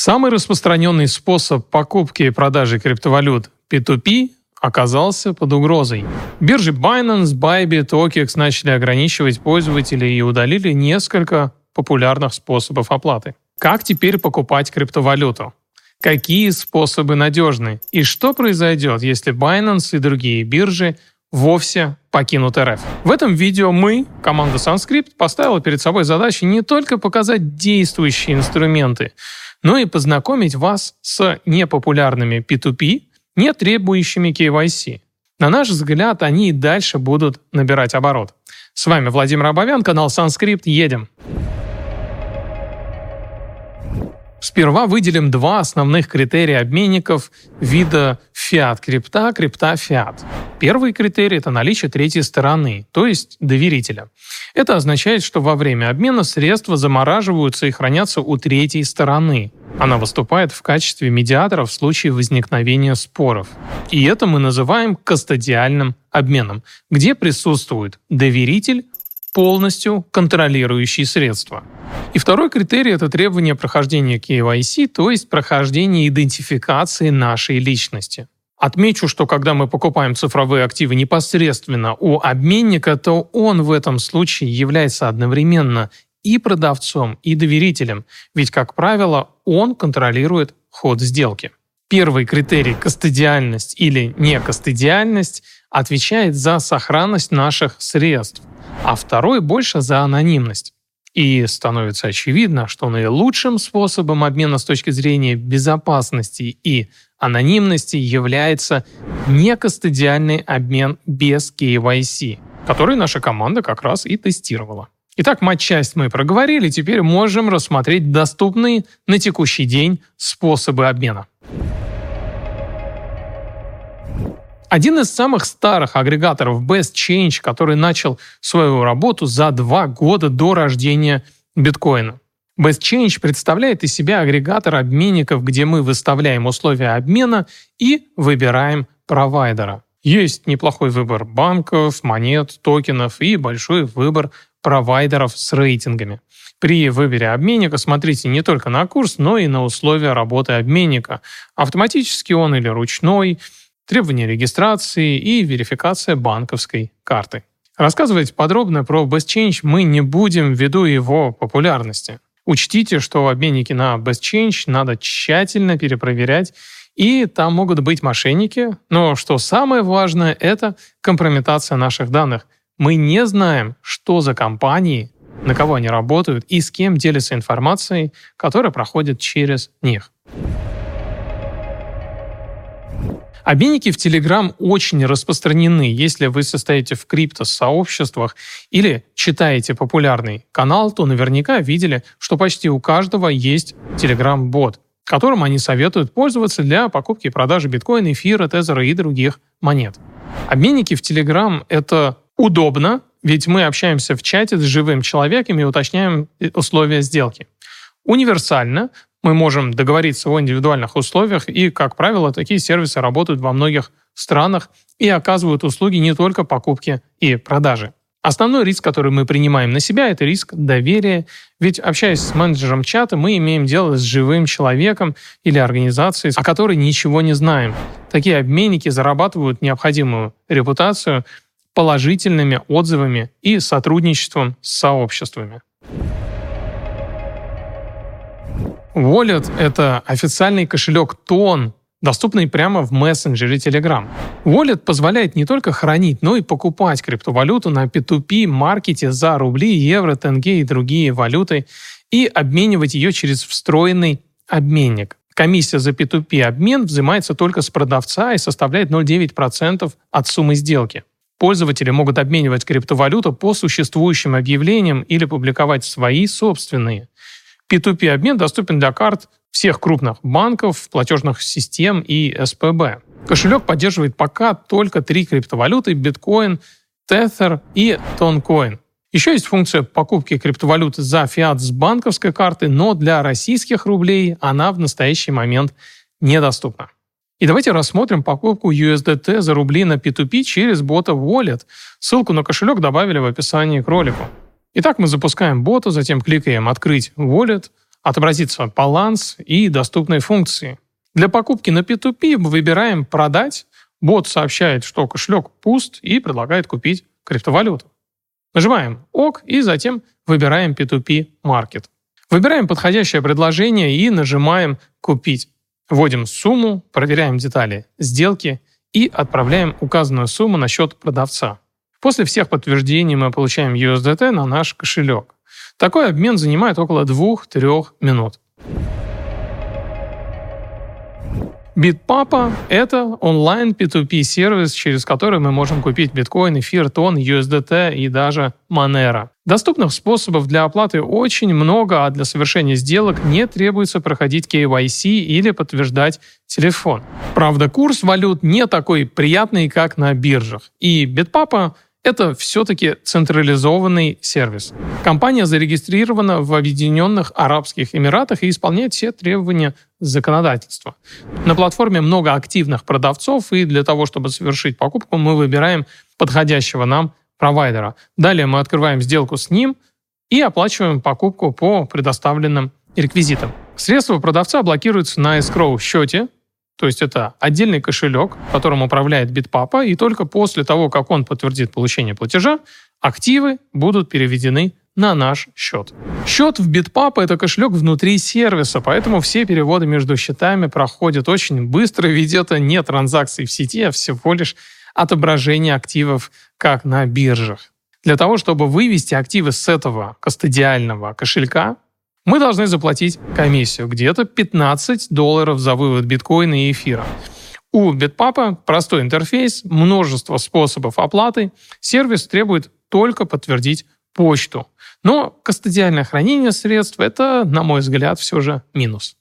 Самый распространенный способ покупки и продажи криптовалют P2P оказался под угрозой. Биржи Binance, Bybit, OKEX начали ограничивать пользователей и удалили несколько популярных способов оплаты. Как теперь покупать криптовалюту? Какие способы надежны? И что произойдет, если Binance и другие биржи вовсе покинут РФ. В этом видео мы, команда Sanskript, поставила перед собой задачу не только показать действующие инструменты, но и познакомить вас с непопулярными P2P, не требующими KYC. На наш взгляд, они и дальше будут набирать оборот. С вами Владимир Абовян, канал Susncrypt. Едем! Сперва выделим два основных критерия обменников вида фиат-крипта, крипта-фиат. Первый критерий – это наличие третьей стороны, то есть доверителя. Это означает, что во время обмена средства замораживаются и хранятся у третьей стороны. Она выступает в качестве медиатора в случае возникновения споров. И это мы называем кастодиальным обменом, где присутствует доверитель, полностью контролирующий средства. И второй критерий – это требование прохождения KYC, то есть прохождение идентификации нашей личности. Отмечу, что когда мы покупаем цифровые активы непосредственно у обменника, то он в этом случае является одновременно и продавцом, и доверителем, ведь, как правило, он контролирует ход сделки. Первый критерий – кастодиальность или некастодиальность – отвечает за сохранность наших средств, а второй больше за анонимность. И становится очевидно, что наилучшим способом обмена с точки зрения безопасности и анонимности является некостадиальный обмен без KYC, который наша команда как раз и тестировала. Итак, матчасть мы проговорили, теперь можем рассмотреть доступные на текущий день способы обмена. Один из самых старых агрегаторов Best Change, который начал свою работу за два года до рождения биткоина. Best Change представляет из себя агрегатор обменников, где мы выставляем условия обмена и выбираем провайдера. Есть неплохой выбор банков, монет, токенов и большой выбор провайдеров с рейтингами. При выборе обменника смотрите не только на курс, но и на условия работы обменника. Автоматически он или ручной, требования регистрации и верификация банковской карты. Рассказывать подробно про BestChange мы не будем ввиду его популярности. Учтите, что обменники на BestChange надо тщательно перепроверять, и там могут быть мошенники, но что самое важное, это компрометация наших данных. Мы не знаем, что за компании, на кого они работают и с кем делятся информацией, которая проходит через них. Обменники в Telegram очень распространены, если вы состоите в крипто-сообществах или читаете популярный канал, то наверняка видели, что почти у каждого есть Telegram-бот, которым они советуют пользоваться для покупки и продажи биткоина, эфира, тезера и других монет. Обменники в Telegram — это удобно, ведь мы общаемся в чате с живым человеком и уточняем условия сделки. Универсально, мы можем договориться о индивидуальных условиях, и, как правило, такие сервисы работают во многих странах и оказывают услуги не только покупки и продажи. Основной риск, который мы принимаем на себя, это риск доверия, ведь общаясь с менеджером чата, мы имеем дело с живым человеком или организацией, о которой ничего не знаем. Такие обменники зарабатывают необходимую репутацию положительными отзывами и сотрудничеством с сообществами. Wallet — это официальный кошелек Тон, доступный прямо в мессенджере Telegram. Wallet позволяет не только хранить, но и покупать криптовалюту на P2P маркете за рубли, евро, тенге и другие валюты и обменивать ее через встроенный обменник. Комиссия за P2P обмен взимается только с продавца и составляет 0,9% от суммы сделки. Пользователи могут обменивать криптовалюту по существующим объявлениям или публиковать свои собственные. P2P обмен доступен для карт всех крупных банков, платежных систем и СПБ. Кошелек поддерживает пока только три криптовалюты – биткоин, Tether и Toncoin. Еще есть функция покупки криптовалюты за фиат с банковской карты, но для российских рублей она в настоящий момент недоступна. И давайте рассмотрим покупку USDT за рубли на P2P через бота Wallet. Ссылку на кошелек добавили в описании к ролику. Итак, мы запускаем бота, затем кликаем «Открыть wallet», отобразится баланс и доступные функции. Для покупки на P2P выбираем «Продать», бот сообщает, что кошелек пуст и предлагает купить криптовалюту. Нажимаем ОК и затем выбираем P2P Market. Выбираем подходящее предложение и нажимаем «Купить». Вводим сумму, проверяем детали сделки и отправляем указанную сумму на счет продавца. После всех подтверждений мы получаем USDT на наш кошелек. Такой обмен занимает около 2-3 минут. Bitpapa — это онлайн P2P сервис, через который мы можем купить биткоин, эфир, тон, USDT и даже Monero. Доступных способов для оплаты очень много, а для совершения сделок не требуется проходить KYC или подтверждать телефон. Правда, курс валют не такой приятный, как на биржах. И Bitpapa — это все-таки централизованный сервис. Компания зарегистрирована в Объединенных Арабских Эмиратах и исполняет все требования законодательства. На платформе много активных продавцов, и для того, чтобы совершить покупку, мы выбираем подходящего нам провайдера. Далее мы открываем сделку с ним и оплачиваем покупку по предоставленным реквизитам. Средства продавца блокируются на escrow счете, то есть это отдельный кошелек, которым управляет Bitpapa, и только после того, как он подтвердит получение платежа, активы будут переведены на наш счет. Счет в Bitpapa — это кошелек внутри сервиса, поэтому все переводы между счетами проходят очень быстро, ведь это не транзакции в сети, а всего лишь отображение активов, как на биржах. Для того, чтобы вывести активы с этого кастодиального кошелька, мы должны заплатить комиссию, где-то 15 долларов за вывод биткоина и эфира. У Bitpapa простой интерфейс, множество способов оплаты. Сервис требует только подтвердить почту. Но кастодиальное хранение средств – это, на мой взгляд, все же минус.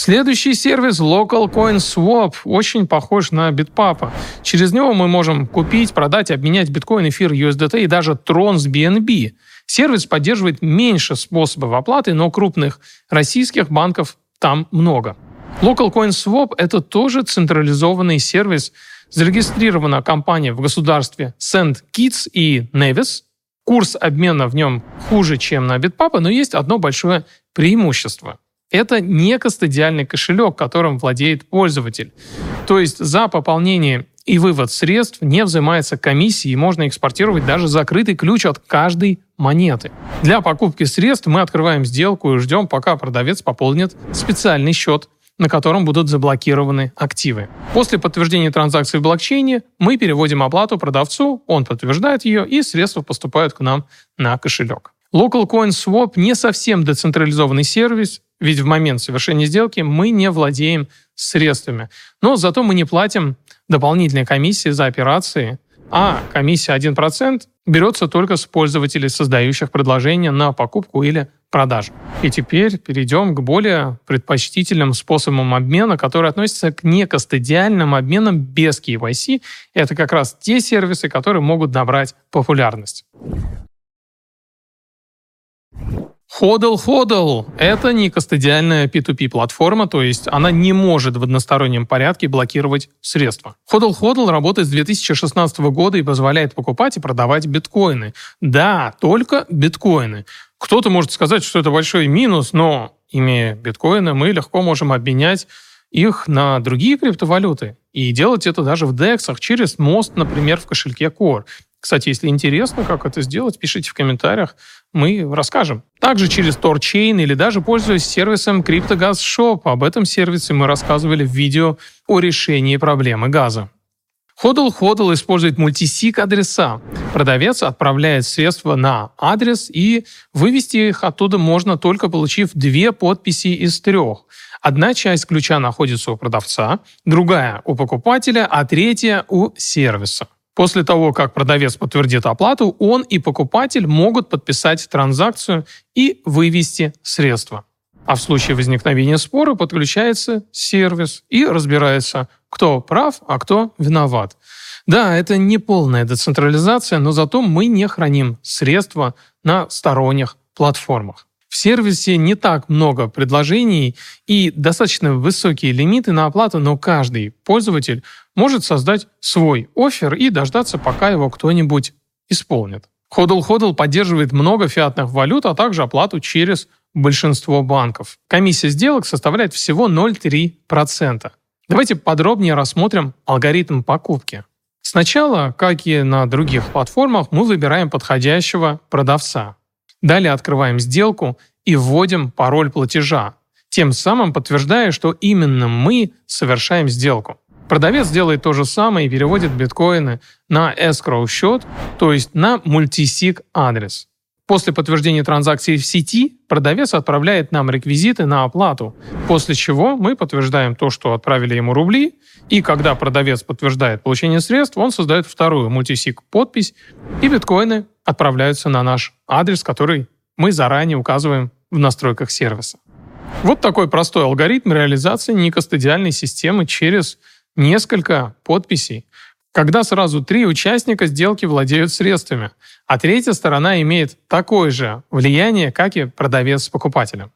Следующий сервис Local Coin Swap очень похож на Bitpapa. Через него мы можем купить, продать, обменять биткоин, эфир, USDT и даже трон с BNB. Сервис поддерживает меньше способов оплаты, но крупных российских банков там много. Local Coin Swap – это тоже централизованный сервис. Зарегистрирована компания в государстве Сент-Китс и Невис. Курс обмена в нем хуже, чем на Bitpapa, но есть одно большое преимущество – это не кастодиальный кошелек, которым владеет пользователь. То есть за пополнение и вывод средств не взимается комиссии и можно экспортировать даже закрытый ключ от каждой монеты. Для покупки средств мы открываем сделку и ждем, пока продавец пополнит специальный счет, на котором будут заблокированы активы. После подтверждения транзакции в блокчейне мы переводим оплату продавцу, он подтверждает ее, и средства поступают к нам на кошелек. Local Coin Swap не совсем децентрализованный сервис, ведь в момент совершения сделки мы не владеем средствами. Но зато мы не платим дополнительные комиссии за операции, а комиссия 1% берется только с пользователей, создающих предложения на покупку или продажу. И теперь перейдем к более предпочтительным способам обмена, которые относятся к некостадиальным обменам без KYC. Это как раз те сервисы, которые могут набрать популярность. Hodl Hodl — это не кастодиальная P2P-платформа, то есть она не может в одностороннем порядке блокировать средства. Hodl Hodl работает с 2016 года и позволяет покупать и продавать биткоины. Да, только биткоины. Кто-то может сказать, что это большой минус, но имея биткоины, мы легко можем обменять их на другие криптовалюты. И делать это даже в DEX через мост, например, в кошельке Core. Кстати, если интересно, как это сделать, пишите в комментариях, мы расскажем. Также через TorChain или даже пользуясь сервисом CryptoGas Shop. Об этом сервисе мы рассказывали в видео о решении проблемы газа. Hodl Hodl использует мультисик адреса. Продавец отправляет средства на адрес, и вывести их оттуда можно только получив две подписи из трех. Одна часть ключа находится у продавца, другая у покупателя, а третья у сервиса. После того, как продавец подтвердит оплату, он и покупатель могут подписать транзакцию и вывести средства. А в случае возникновения спора подключается сервис и разбирается, кто прав, а кто виноват. Да, это не полная децентрализация, но зато мы не храним средства на сторонних платформах. В сервисе не так много предложений и достаточно высокие лимиты на оплату, но каждый пользователь может создать свой офер и дождаться, пока его кто-нибудь исполнит. HODL-HODL поддерживает много фиатных валют, а также оплату через большинство банков. Комиссия сделок составляет всего 0,3%. Давайте подробнее рассмотрим алгоритм покупки. Сначала, как и на других платформах, мы выбираем подходящего продавца. Далее открываем сделку и вводим пароль платежа, тем самым подтверждая, что именно мы совершаем сделку. Продавец делает то же самое и переводит биткоины на escrow счет, то есть на мультисиг адрес. После подтверждения транзакции в сети продавец отправляет нам реквизиты на оплату, после чего мы подтверждаем то, что отправили ему рубли, и когда продавец подтверждает получение средств, он создает вторую мультисиг подпись, и биткоины отправляются на наш адрес, который мы заранее указываем в настройках сервиса. Вот такой простой алгоритм реализации некостадиальной системы через несколько подписей, когда сразу три участника сделки владеют средствами, а третья сторона имеет такое же влияние, как и продавец с покупателем.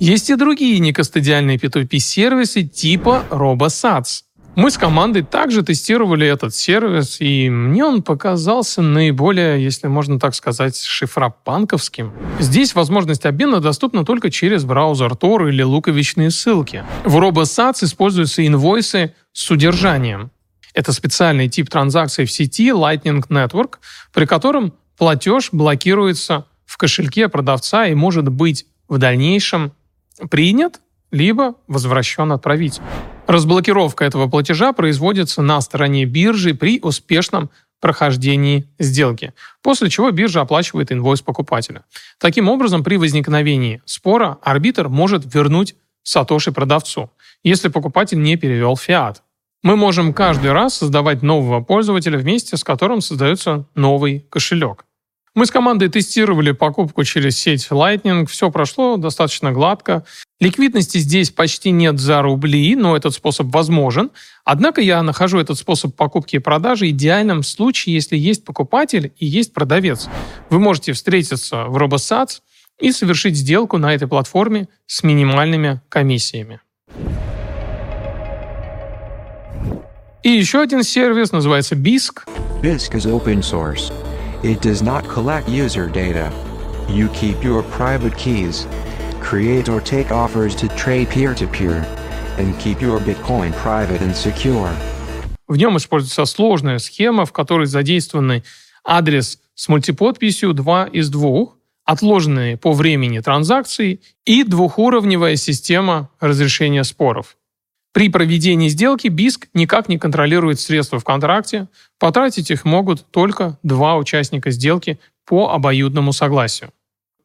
Есть и другие некостадиальные P2P-сервисы типа RoboSats – мы с командой также тестировали этот сервис, и мне он показался наиболее, если можно так сказать, шифропанковским. Здесь возможность обмена доступна только через браузер Tor или луковичные ссылки. В RoboSats используются инвойсы с удержанием. Это специальный тип транзакций в сети Lightning Network, при котором платеж блокируется в кошельке продавца и может быть в дальнейшем принят либо возвращен отправителю. Разблокировка этого платежа производится на стороне биржи при успешном прохождении сделки, после чего биржа оплачивает инвойс покупателя. Таким образом, при возникновении спора арбитр может вернуть сатоши продавцу, если покупатель не перевел фиат. Мы можем каждый раз создавать нового пользователя вместе с которым создается новый кошелек. Мы с командой тестировали покупку через сеть Lightning, все прошло достаточно гладко. Ликвидности здесь почти нет за рубли, но этот способ возможен. Однако я нахожу этот способ покупки и продажи идеальным в случае, если есть покупатель и есть продавец. Вы можете встретиться в RoboSats и совершить сделку на этой платформе с минимальными комиссиями. И еще один сервис называется BISC. BISC is open source. It does not collect user data. You keep your private keys, create or take offers to trade peer-to-peer, and keep your Bitcoin private and secure. В нем используется сложная схема, в которой задействованы адрес с мультиподписью 2 из 2, отложенные по времени транзакции и двухуровневая система разрешения споров. При проведении сделки BISC никак не контролирует средства в контракте, потратить их могут только два участника сделки по обоюдному согласию.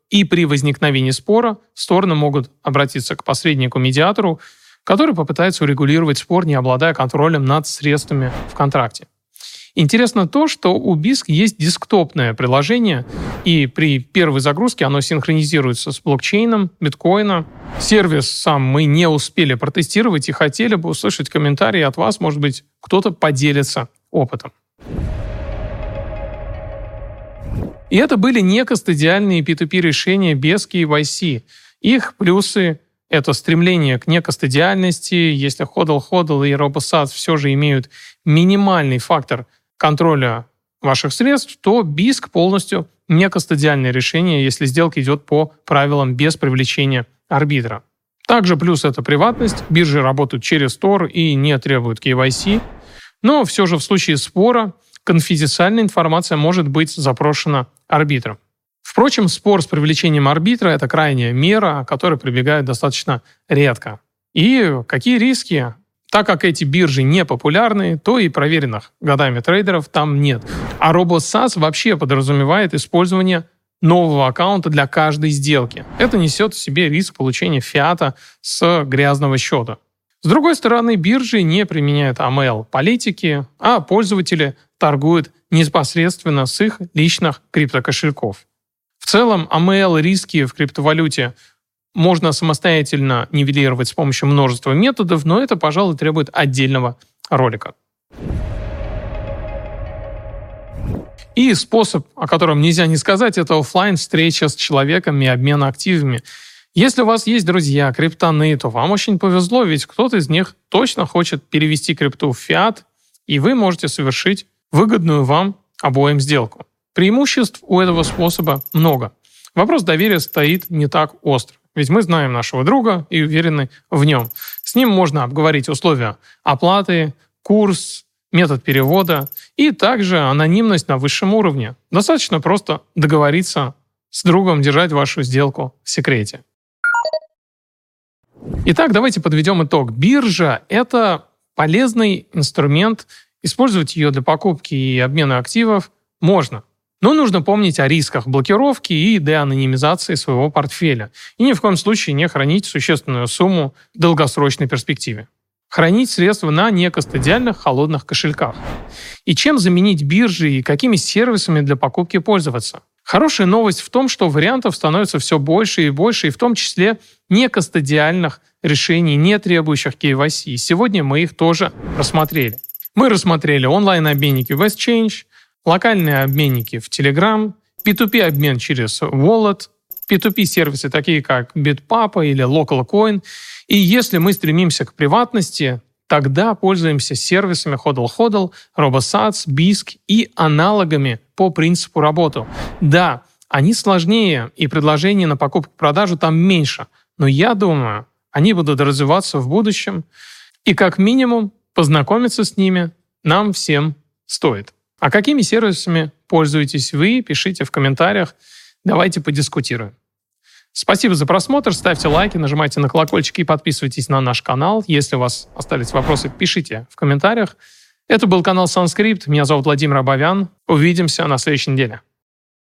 И при возникновении спора стороны могут обратиться к посреднику-медиатору, который попытается урегулировать спор, не обладая контролем над средствами в контракте. Интересно то, что у BISC есть десктопное приложение, и при первой загрузке оно синхронизируется с блокчейном, биткоина. Сервис сам мы не успели протестировать и хотели бы услышать комментарии от вас, может быть, кто-то поделится опытом. И это были некостадиальные P2P решения без KYC. Их плюсы — это стремление к некостадиальности. Если HODL-HODL и RoboSats все же имеют минимальный фактор контроля ваших средств, то BISC полностью некостадиальное решение, если сделка идет по правилам без привлечения арбитра. Также плюс это приватность. Биржи работают через Tor и не требуют KYC. Но все же в случае спора конфиденциальная информация может быть запрошена арбитром. Впрочем, спор с привлечением арбитра – это крайняя мера, которой прибегают достаточно редко. И какие риски так как эти биржи не популярны, то и проверенных годами трейдеров там нет. А RoboSAS вообще подразумевает использование нового аккаунта для каждой сделки. Это несет в себе риск получения фиата с грязного счета. С другой стороны, биржи не применяют AML политики, а пользователи торгуют непосредственно с их личных криптокошельков. В целом, AML риски в криптовалюте можно самостоятельно нивелировать с помощью множества методов, но это, пожалуй, требует отдельного ролика. И способ, о котором нельзя не сказать, это офлайн встреча с человеком и обмен активами. Если у вас есть друзья, криптоны, то вам очень повезло, ведь кто-то из них точно хочет перевести крипту в фиат, и вы можете совершить выгодную вам обоим сделку. Преимуществ у этого способа много. Вопрос доверия стоит не так остро. Ведь мы знаем нашего друга и уверены в нем. С ним можно обговорить условия оплаты, курс, метод перевода и также анонимность на высшем уровне. Достаточно просто договориться с другом держать вашу сделку в секрете. Итак, давайте подведем итог. Биржа – это полезный инструмент. Использовать ее для покупки и обмена активов можно. Но нужно помнить о рисках блокировки и деанонимизации своего портфеля. И ни в коем случае не хранить существенную сумму в долгосрочной перспективе. Хранить средства на некостадиальных холодных кошельках. И чем заменить биржи и какими сервисами для покупки пользоваться? Хорошая новость в том, что вариантов становится все больше и больше, и в том числе некостадиальных решений, не требующих KYC. Сегодня мы их тоже рассмотрели. Мы рассмотрели онлайн-обменники WestChange, локальные обменники в Telegram, P2P-обмен через Wallet, P2P-сервисы, такие как Bitpapa или LocalCoin. И если мы стремимся к приватности, тогда пользуемся сервисами HODL-HODL, RoboSats, BISC и аналогами по принципу работы. Да, они сложнее, и предложений на покупку-продажу там меньше, но я думаю, они будут развиваться в будущем, и как минимум познакомиться с ними нам всем стоит. А какими сервисами пользуетесь вы? Пишите в комментариях. Давайте подискутируем. Спасибо за просмотр, ставьте лайки, нажимайте на колокольчик и подписывайтесь на наш канал. Если у вас остались вопросы, пишите в комментариях. Это был канал Санскрипт. Меня зовут Владимир Абовян. Увидимся на следующей неделе.